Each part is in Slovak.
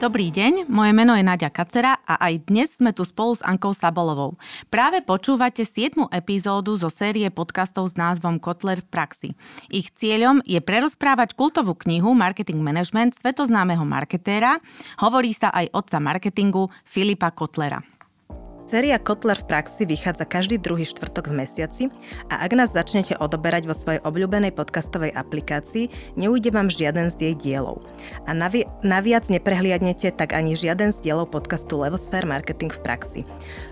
Dobrý deň, moje meno je Nadia Kacera a aj dnes sme tu spolu s Ankou Sabolovou. Práve počúvate 7. epizódu zo série podcastov s názvom Kotler v praxi. Ich cieľom je prerozprávať kultovú knihu Marketing Management svetoznámeho marketéra, hovorí sa aj otca marketingu Filipa Kotlera. Séria Kotler v praxi vychádza každý druhý štvrtok v mesiaci a ak nás začnete odoberať vo svojej obľúbenej podcastovej aplikácii, neujde vám žiaden z jej dielov. A navi- naviac neprehliadnete tak ani žiaden z dielov podcastu Levosfér Marketing v praxi.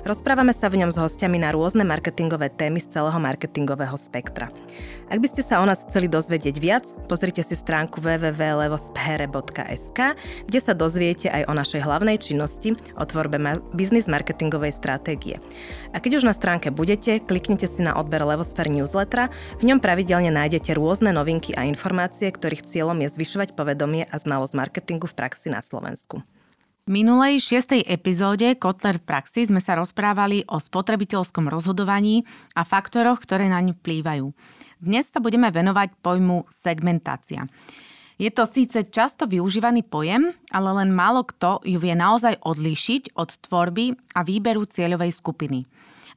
Rozprávame sa v ňom s hostiami na rôzne marketingové témy z celého marketingového spektra. Ak by ste sa o nás chceli dozvedieť viac, pozrite si stránku www.levosphere.sk, kde sa dozviete aj o našej hlavnej činnosti, o tvorbe biznis marketingovej stratégie. A keď už na stránke budete, kliknite si na odber Levosphere newslettera, v ňom pravidelne nájdete rôzne novinky a informácie, ktorých cieľom je zvyšovať povedomie a znalosť marketingu v praxi na Slovensku. Minulej šiestej epizóde Kotler v praxi sme sa rozprávali o spotrebiteľskom rozhodovaní a faktoroch, ktoré na ňu vplývajú. Dnes sa budeme venovať pojmu segmentácia. Je to síce často využívaný pojem, ale len málo kto ju vie naozaj odlíšiť od tvorby a výberu cieľovej skupiny.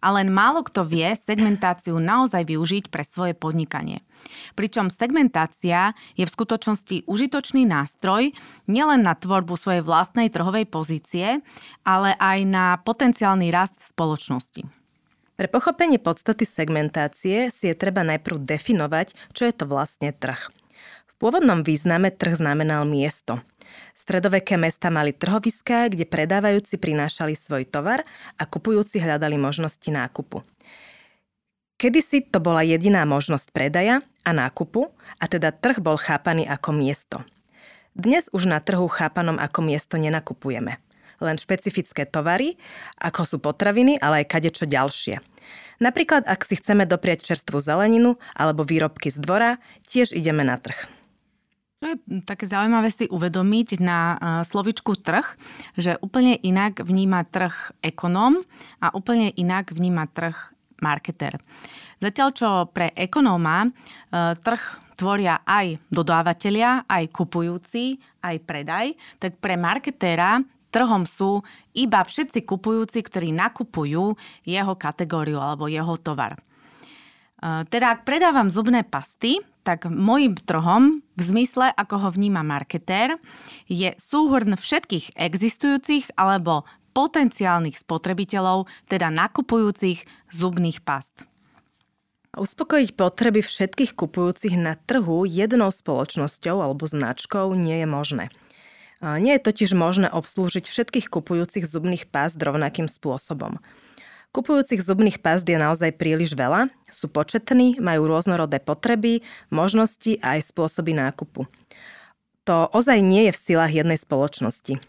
A len málo kto vie segmentáciu naozaj využiť pre svoje podnikanie. Pričom segmentácia je v skutočnosti užitočný nástroj nielen na tvorbu svojej vlastnej trhovej pozície, ale aj na potenciálny rast spoločnosti. Pre pochopenie podstaty segmentácie si je treba najprv definovať, čo je to vlastne trh pôvodnom význame trh znamenal miesto. Stredoveké mesta mali trhoviská, kde predávajúci prinášali svoj tovar a kupujúci hľadali možnosti nákupu. Kedysi to bola jediná možnosť predaja a nákupu, a teda trh bol chápaný ako miesto. Dnes už na trhu chápanom ako miesto nenakupujeme. Len špecifické tovary, ako sú potraviny, ale aj kadečo ďalšie. Napríklad, ak si chceme dopriať čerstvú zeleninu alebo výrobky z dvora, tiež ideme na trh. To je také zaujímavé si uvedomiť na slovičku trh, že úplne inak vníma trh ekonóm a úplne inak vníma trh marketer. Zatiaľ, čo pre ekonóma trh tvoria aj dodávateľia, aj kupujúci, aj predaj, tak pre marketéra trhom sú iba všetci kupujúci, ktorí nakupujú jeho kategóriu alebo jeho tovar. Teda ak predávam zubné pasty, tak môjim trhom, v zmysle, ako ho vníma marketér, je súhrn všetkých existujúcich alebo potenciálnych spotrebiteľov, teda nakupujúcich zubných past. Uspokojiť potreby všetkých kupujúcich na trhu jednou spoločnosťou alebo značkou nie je možné. Nie je totiž možné obslúžiť všetkých kupujúcich zubných past rovnakým spôsobom. Kupujúcich zubných past je naozaj príliš veľa, sú početní, majú rôznorodé potreby, možnosti a aj spôsoby nákupu. To ozaj nie je v silách jednej spoločnosti.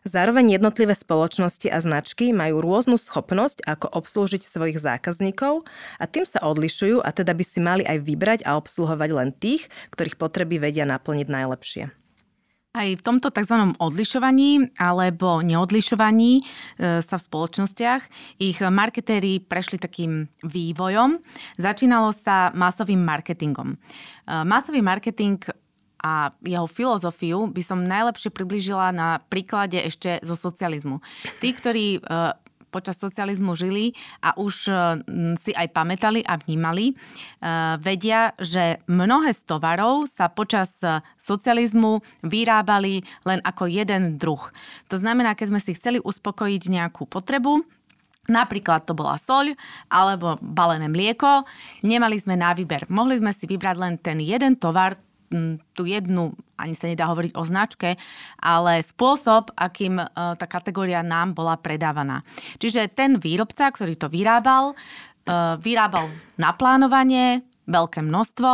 Zároveň jednotlivé spoločnosti a značky majú rôznu schopnosť, ako obslúžiť svojich zákazníkov a tým sa odlišujú a teda by si mali aj vybrať a obsluhovať len tých, ktorých potreby vedia naplniť najlepšie. Aj v tomto tzv. odlišovaní alebo neodlišovaní e, sa v spoločnostiach ich marketéri prešli takým vývojom. Začínalo sa masovým marketingom. E, masový marketing a jeho filozofiu by som najlepšie približila na príklade ešte zo socializmu. Tí, ktorí e, počas socializmu žili a už e, si aj pamätali a vnímali, e, vedia, že mnohé z tovarov sa počas e, socializmu vyrábali len ako jeden druh. To znamená, keď sme si chceli uspokojiť nejakú potrebu, Napríklad to bola soľ alebo balené mlieko. Nemali sme na výber. Mohli sme si vybrať len ten jeden tovar, tú jednu, ani sa nedá hovoriť o značke, ale spôsob, akým e, tá kategória nám bola predávaná. Čiže ten výrobca, ktorý to vyrábal, e, vyrábal na plánovanie veľké množstvo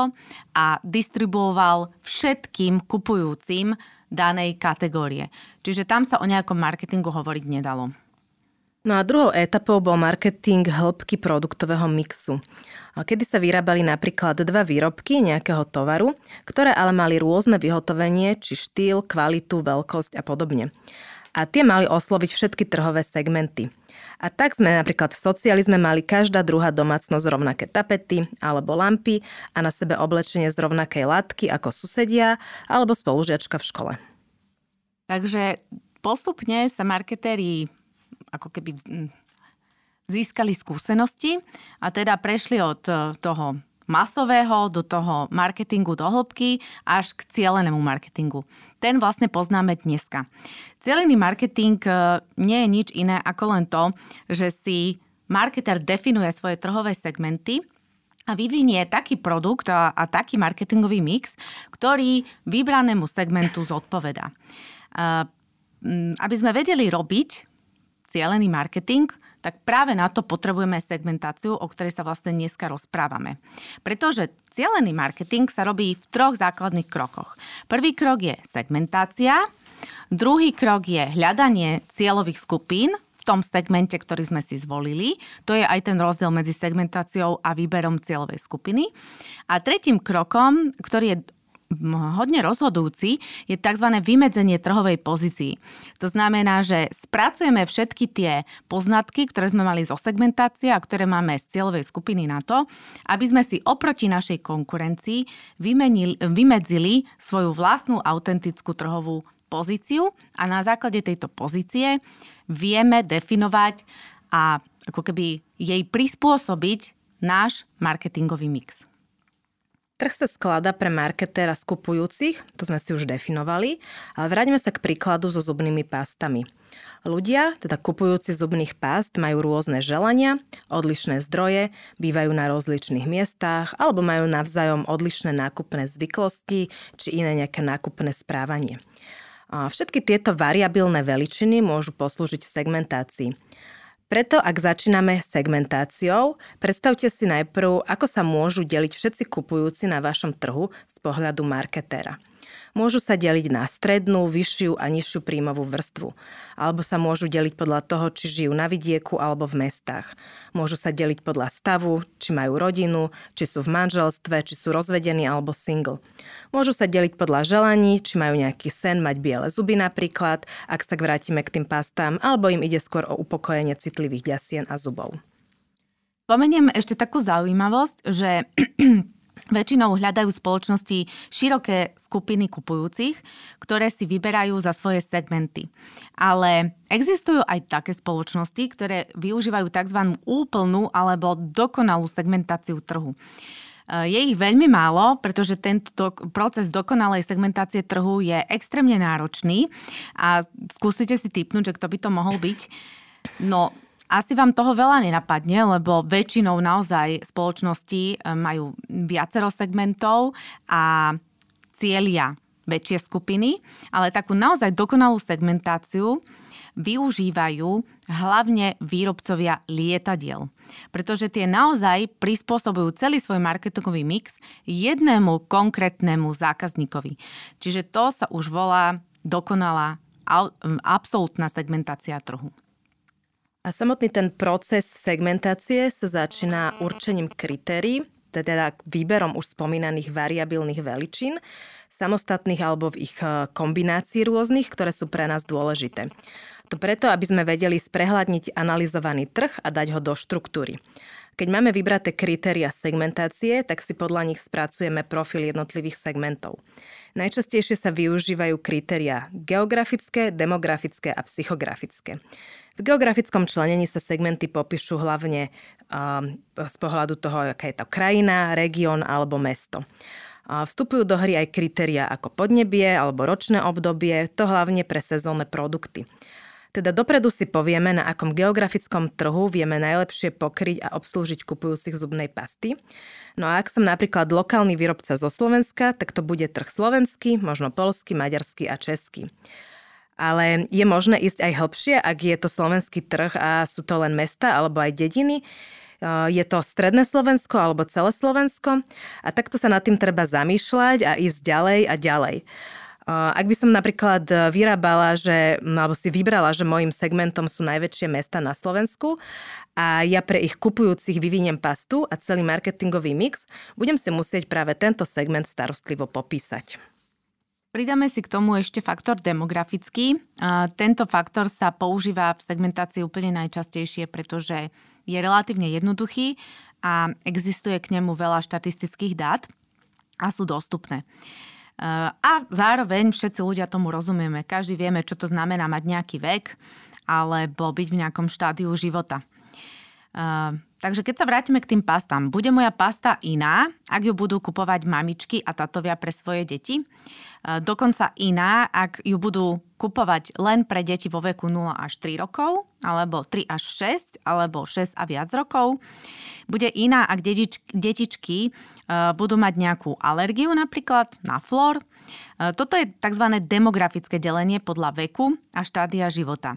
a distribuoval všetkým kupujúcim danej kategórie. Čiže tam sa o nejakom marketingu hovoriť nedalo. No a druhou etapou bol marketing hĺbky produktového mixu kedy sa vyrábali napríklad dva výrobky nejakého tovaru, ktoré ale mali rôzne vyhotovenie, či štýl, kvalitu, veľkosť a podobne. a tie mali osloviť všetky trhové segmenty. A tak sme napríklad v socializme mali každá druhá domácnosť rovnaké tapety alebo lampy a na sebe oblečenie z rovnakej látky ako susedia alebo spolužiačka v škole. Takže postupne sa marketéri ako keby získali skúsenosti a teda prešli od e, toho masového do toho marketingu do hĺbky až k cielenému marketingu. Ten vlastne poznáme dneska. Cielený marketing e, nie je nič iné ako len to, že si marketer definuje svoje trhové segmenty a vyvinie taký produkt a, a taký marketingový mix, ktorý vybranému segmentu zodpoveda. Aby sme vedeli robiť cielený marketing, tak práve na to potrebujeme segmentáciu, o ktorej sa vlastne dneska rozprávame. Pretože cielený marketing sa robí v troch základných krokoch. Prvý krok je segmentácia, druhý krok je hľadanie cieľových skupín, tom segmente, ktorý sme si zvolili. To je aj ten rozdiel medzi segmentáciou a výberom cieľovej skupiny. A tretím krokom, ktorý je hodne rozhodujúci, je tzv. vymedzenie trhovej pozícii. To znamená, že spracujeme všetky tie poznatky, ktoré sme mali zo segmentácie a ktoré máme z cieľovej skupiny na to, aby sme si oproti našej konkurencii vymenili, vymedzili svoju vlastnú autentickú trhovú pozíciu a na základe tejto pozície vieme definovať a ako keby jej prispôsobiť náš marketingový mix. Trh sa skladá pre marketéra skupujúcich, to sme si už definovali, ale vráťme sa k príkladu so zubnými pástami. Ľudia, teda kupujúci zubných pást, majú rôzne želania, odlišné zdroje, bývajú na rozličných miestach alebo majú navzájom odlišné nákupné zvyklosti či iné nejaké nákupné správanie. Všetky tieto variabilné veličiny môžu poslúžiť v segmentácii. Preto, ak začíname segmentáciou, predstavte si najprv, ako sa môžu deliť všetci kupujúci na vašom trhu z pohľadu marketéra. Môžu sa deliť na strednú, vyššiu a nižšiu príjmovú vrstvu. Alebo sa môžu deliť podľa toho, či žijú na vidieku alebo v mestách. Môžu sa deliť podľa stavu, či majú rodinu, či sú v manželstve, či sú rozvedení alebo single. Môžu sa deliť podľa želaní, či majú nejaký sen mať biele zuby napríklad, ak sa vrátime k tým pastám, alebo im ide skôr o upokojenie citlivých ďasien a zubov. Spomeniem ešte takú zaujímavosť, že Väčšinou hľadajú spoločnosti široké skupiny kupujúcich, ktoré si vyberajú za svoje segmenty. Ale existujú aj také spoločnosti, ktoré využívajú tzv. úplnú alebo dokonalú segmentáciu trhu. E, je ich veľmi málo, pretože tento proces dokonalej segmentácie trhu je extrémne náročný a skúsite si typnúť, že kto by to mohol byť. No, asi vám toho veľa nenapadne, lebo väčšinou naozaj spoločnosti e, majú viacero segmentov a cieľia väčšie skupiny, ale takú naozaj dokonalú segmentáciu využívajú hlavne výrobcovia lietadiel. Pretože tie naozaj prispôsobujú celý svoj marketingový mix jednému konkrétnemu zákazníkovi. Čiže to sa už volá dokonalá absolútna segmentácia trhu. A samotný ten proces segmentácie sa začína určením kritérií, teda výberom už spomínaných variabilných veličín, samostatných alebo v ich eh, kombinácií rôznych, ktoré sú pre nás dôležité. To preto, aby sme vedeli sprehľadniť analyzovaný trh a dať ho do štruktúry. Keď máme vybraté kritéria segmentácie, tak si podľa nich spracujeme profil jednotlivých segmentov. Najčastejšie sa využívajú kritéria geografické, demografické a psychografické. V geografickom členení sa segmenty popíšu hlavne um, z pohľadu toho, aká je to krajina, región alebo mesto. Vstupujú do hry aj kritéria ako podnebie alebo ročné obdobie, to hlavne pre sezónne produkty. Teda dopredu si povieme, na akom geografickom trhu vieme najlepšie pokryť a obslúžiť kupujúcich zubnej pasty. No a ak som napríklad lokálny výrobca zo Slovenska, tak to bude trh slovenský, možno polský, maďarský a český ale je možné ísť aj hĺbšie, ak je to slovenský trh a sú to len mesta alebo aj dediny. Je to stredné Slovensko alebo celé Slovensko a takto sa nad tým treba zamýšľať a ísť ďalej a ďalej. Ak by som napríklad vyrábala, že, alebo si vybrala, že môjim segmentom sú najväčšie mesta na Slovensku a ja pre ich kupujúcich vyviniem pastu a celý marketingový mix, budem si musieť práve tento segment starostlivo popísať. Pridáme si k tomu ešte faktor demografický. Tento faktor sa používa v segmentácii úplne najčastejšie, pretože je relatívne jednoduchý a existuje k nemu veľa štatistických dát a sú dostupné. A zároveň všetci ľudia tomu rozumieme. Každý vieme, čo to znamená mať nejaký vek alebo byť v nejakom štádiu života. Takže keď sa vrátime k tým pastám, bude moja pasta iná, ak ju budú kupovať mamičky a tatovia pre svoje deti. Dokonca iná, ak ju budú kupovať len pre deti vo veku 0 až 3 rokov, alebo 3 až 6, alebo 6 a viac rokov. Bude iná, ak detič, detičky budú mať nejakú alergiu napríklad na flor. Toto je tzv. demografické delenie podľa veku a štádia života.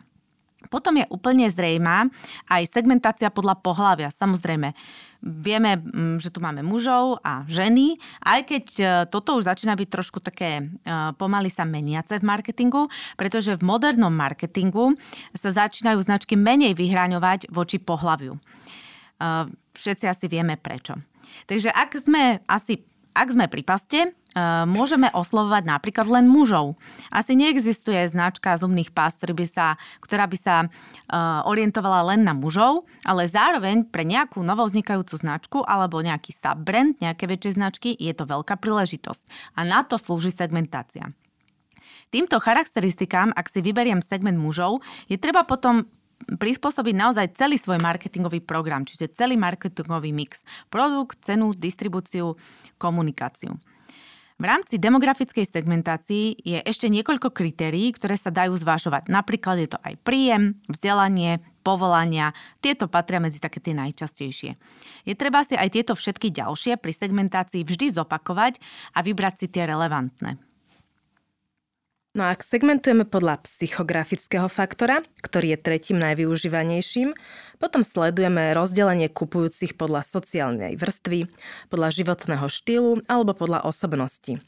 Potom je úplne zrejmá aj segmentácia podľa pohľavia. Samozrejme, vieme, mm, že tu máme mužov a ženy, aj keď e, toto už začína byť trošku také e, pomaly sa meniace v marketingu, pretože v modernom marketingu sa začínajú značky menej vyhráňovať voči pohľaviu. E, všetci asi vieme prečo. Takže ak sme asi ak sme pri paste, môžeme oslovovať napríklad len mužov. Asi neexistuje značka zubných pás, ktorá by sa, ktorá by sa orientovala len na mužov, ale zároveň pre nejakú novovznikajúcu značku alebo nejaký subbrand, nejaké väčšie značky, je to veľká príležitosť. A na to slúži segmentácia. Týmto charakteristikám, ak si vyberiem segment mužov, je treba potom prispôsobiť naozaj celý svoj marketingový program, čiže celý marketingový mix. Produkt, cenu, distribúciu, komunikáciu. V rámci demografickej segmentácii je ešte niekoľko kritérií, ktoré sa dajú zvažovať. Napríklad je to aj príjem, vzdelanie, povolania. Tieto patria medzi také tie najčastejšie. Je treba si aj tieto všetky ďalšie pri segmentácii vždy zopakovať a vybrať si tie relevantné. No a ak segmentujeme podľa psychografického faktora, ktorý je tretím najvyužívanejším, potom sledujeme rozdelenie kupujúcich podľa sociálnej vrstvy, podľa životného štýlu alebo podľa osobnosti.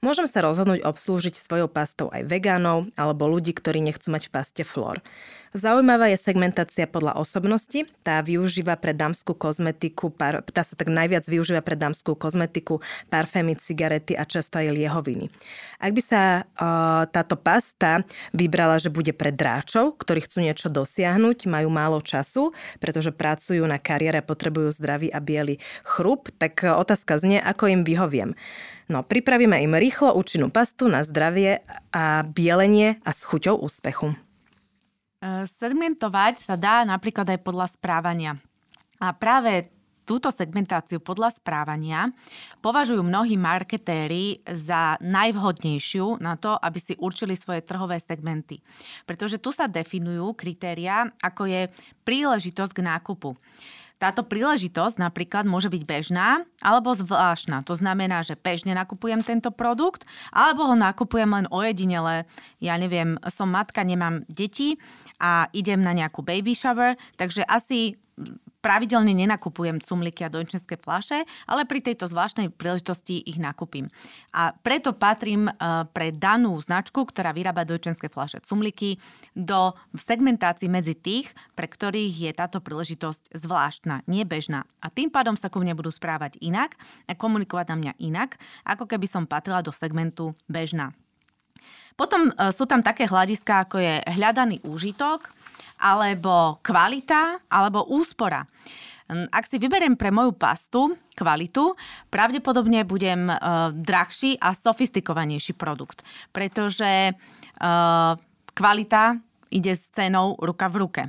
Môžem sa rozhodnúť obslúžiť svojou pastou aj vegánov alebo ľudí, ktorí nechcú mať v paste flor. Zaujímavá je segmentácia podľa osobnosti. Tá využíva pre dámskú kozmetiku, par, tá sa tak najviac využíva pre dámskú kozmetiku, parfémy, cigarety a často aj liehoviny. Ak by sa uh, táto pasta vybrala, že bude pre dráčov, ktorí chcú niečo dosiahnuť, majú málo času, pretože pracujú na kariére, potrebujú zdravý a biely chrup, tak otázka znie, ako im vyhoviem. No, pripravíme im rýchlo účinnú pastu na zdravie a bielenie a s chuťou úspechu. E, segmentovať sa dá napríklad aj podľa správania. A práve túto segmentáciu podľa správania považujú mnohí marketéri za najvhodnejšiu na to, aby si určili svoje trhové segmenty. Pretože tu sa definujú kritéria, ako je príležitosť k nákupu. Táto príležitosť napríklad môže byť bežná alebo zvláštna. To znamená, že bežne nakupujem tento produkt alebo ho nakupujem len ojedinele. Ja neviem, som matka, nemám deti a idem na nejakú baby shower, takže asi pravidelne nenakupujem cumliky a dojčenské flaše, ale pri tejto zvláštnej príležitosti ich nakúpim. A preto patrím e, pre danú značku, ktorá vyrába dojčenské flaše cumliky, do segmentácií medzi tých, pre ktorých je táto príležitosť zvláštna, nebežná. A tým pádom sa ku mne budú správať inak a komunikovať na mňa inak, ako keby som patrila do segmentu bežná. Potom e, sú tam také hľadiska, ako je hľadaný úžitok, alebo kvalita, alebo úspora. Ak si vyberiem pre moju pastu kvalitu, pravdepodobne budem uh, drahší a sofistikovanejší produkt, pretože uh, kvalita ide s cenou ruka v ruke.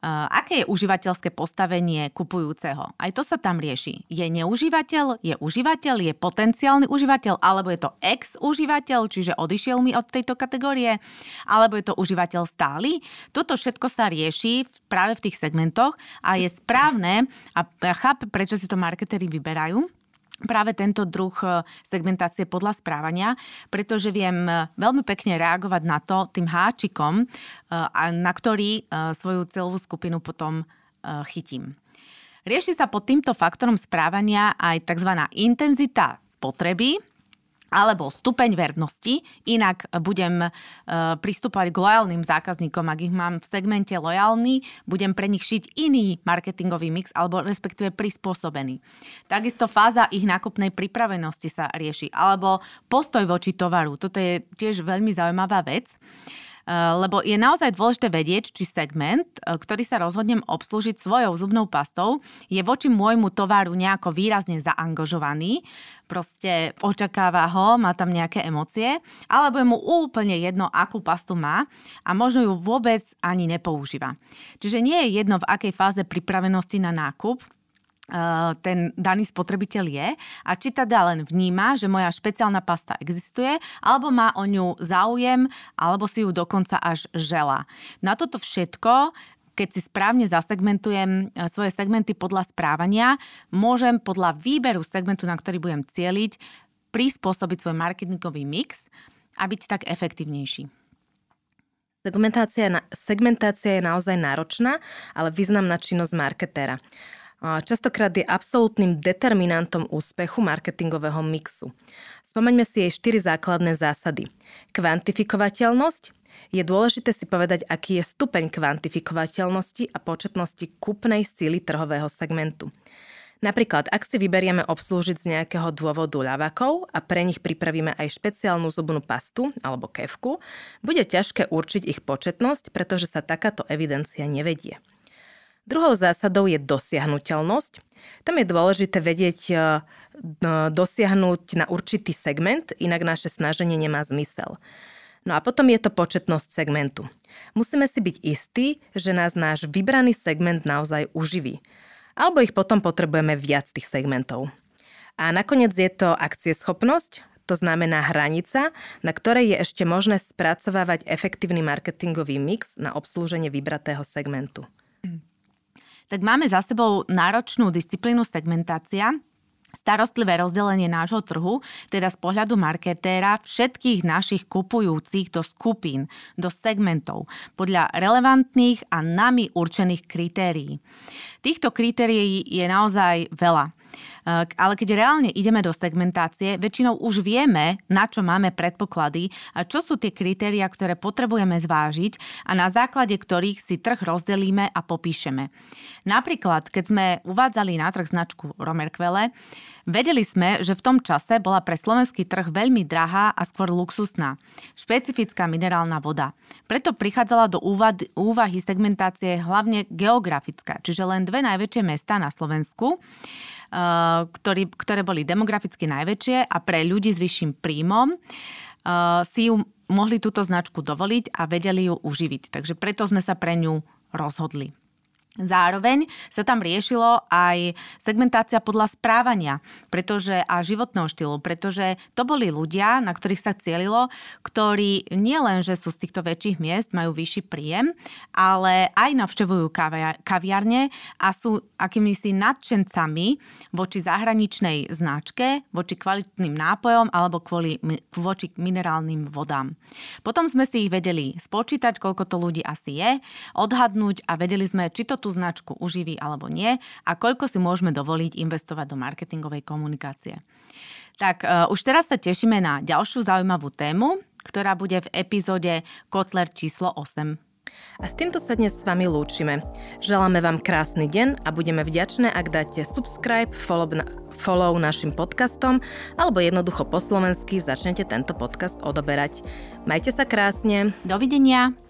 Eh, aké je užívateľské postavenie kupujúceho? Aj to sa tam rieši. Je neužívateľ, je užívateľ, je potenciálny užívateľ, alebo je to ex-užívateľ, čiže odišiel mi od tejto kategórie, alebo je to užívateľ stály. Toto všetko sa rieši práve v tých segmentoch a je správne a chápe, prečo si to marketery vyberajú práve tento druh e, segmentácie podľa správania, pretože viem e, veľmi pekne reagovať na to tým háčikom, e, na ktorý svoju celovú skupinu potom chytím. Rieši sa pod týmto faktorom správania aj tzv. intenzita spotreby, alebo stupeň vernosti, inak budem uh, pristúpať k lojálnym zákazníkom, ak ich mám v segmente lojálny, budem pre nich šiť iný marketingový mix alebo respektíve prispôsobený. Takisto fáza ich nákupnej pripravenosti sa rieši, alebo postoj voči tovaru. Toto je tiež veľmi zaujímavá vec. Eh, lebo je naozaj dôležité vedieť, či segment, eh, ktorý sa rozhodnem obslúžiť svojou zubnou pastou, je voči môjmu tovaru nejako výrazne zaangažovaný, proste očakáva ho, má tam nejaké emócie, alebo je mu úplne jedno, akú pastu má a možno ju vôbec ani nepoužíva. Čiže nie je jedno, v akej fáze pripravenosti na nákup ten daný spotrebiteľ je a či teda len vníma, že moja špeciálna pasta existuje, alebo má o ňu záujem, alebo si ju dokonca až žela. Na toto všetko keď si správne zasegmentujem eh, svoje segmenty podľa správania, môžem podľa výberu segmentu, na ktorý budem cieliť, prispôsobiť svoj marketingový mix a byť tak efektívnejší. Segmentácia, segmentácia je naozaj náročná, ale významná činnosť marketéra častokrát je absolútnym determinantom úspechu marketingového mixu. Spomeňme si jej štyri základné zásady. Kvantifikovateľnosť. Je dôležité si povedať, aký je stupeň kvantifikovateľnosti a početnosti kúpnej síly trhového segmentu. Napríklad, ak si vyberieme obslúžiť z nejakého dôvodu ľavakov a pre nich pripravíme aj špeciálnu zubnú pastu alebo kevku, bude ťažké určiť ich početnosť, pretože sa takáto evidencia nevedie. Druhou zásadou je dosiahnutelnosť. Tam je dôležité vedieť e, dosiahnuť na určitý segment, inak naše snaženie nemá zmysel. No a potom je to početnosť segmentu. Musíme si byť istí, že nás náš vybraný segment naozaj uživí. Alebo ich potom potrebujeme viac tých segmentov. A nakoniec je to akcieschopnosť, to znamená hranica, na ktorej je ešte možné spracovávať efektívny marketingový mix na obslúženie vybratého segmentu tak máme za sebou náročnú disciplínu segmentácia, starostlivé rozdelenie nášho trhu, teda z pohľadu marketéra všetkých našich kupujúcich do skupín, do segmentov, podľa relevantných a nami určených kritérií. Týchto kritérií je naozaj veľa. Ale keď reálne ideme do segmentácie, väčšinou už vieme, na čo máme predpoklady a čo sú tie kritéria, ktoré potrebujeme zvážiť a na základe ktorých si trh rozdelíme a popíšeme. Napríklad, keď sme uvádzali na trh značku Romerquele, Vedeli sme, že v tom čase bola pre slovenský trh veľmi drahá a skôr luxusná. Špecifická minerálna voda. Preto prichádzala do úvahy segmentácie hlavne geografická, čiže len dve najväčšie mesta na Slovensku ktorý, ktoré boli demograficky najväčšie a pre ľudí s vyšším príjmom eh, si ju mohli túto značku dovoliť a vedeli ju uživiť. Takže preto sme sa pre ňu rozhodli. Zároveň sa tam riešilo aj segmentácia podľa správania pretože, a životného štýlu, pretože to boli ľudia, na ktorých sa cielilo, ktorí nielen, že sú z týchto väčších miest, majú vyšší príjem, ale aj navštevujú kaviarne a sú akými si nadšencami voči zahraničnej značke, voči kvalitným nápojom alebo kvôli, voči minerálnym vodám. Potom sme si ich vedeli spočítať, koľko to ľudí asi je, odhadnúť a vedeli sme, či to tú značku uživí alebo nie a koľko si môžeme dovoliť investovať do marketingovej komunikácie. Tak uh, už teraz sa tešíme na ďalšiu zaujímavú tému, ktorá bude v epizóde Kotler číslo 8. A s týmto sa dnes s vami lúčime. Želáme vám krásny deň a budeme vďačné, ak dáte subscribe, follow, follow našim podcastom alebo jednoducho po slovensky začnete tento podcast odoberať. Majte sa krásne. Dovidenia.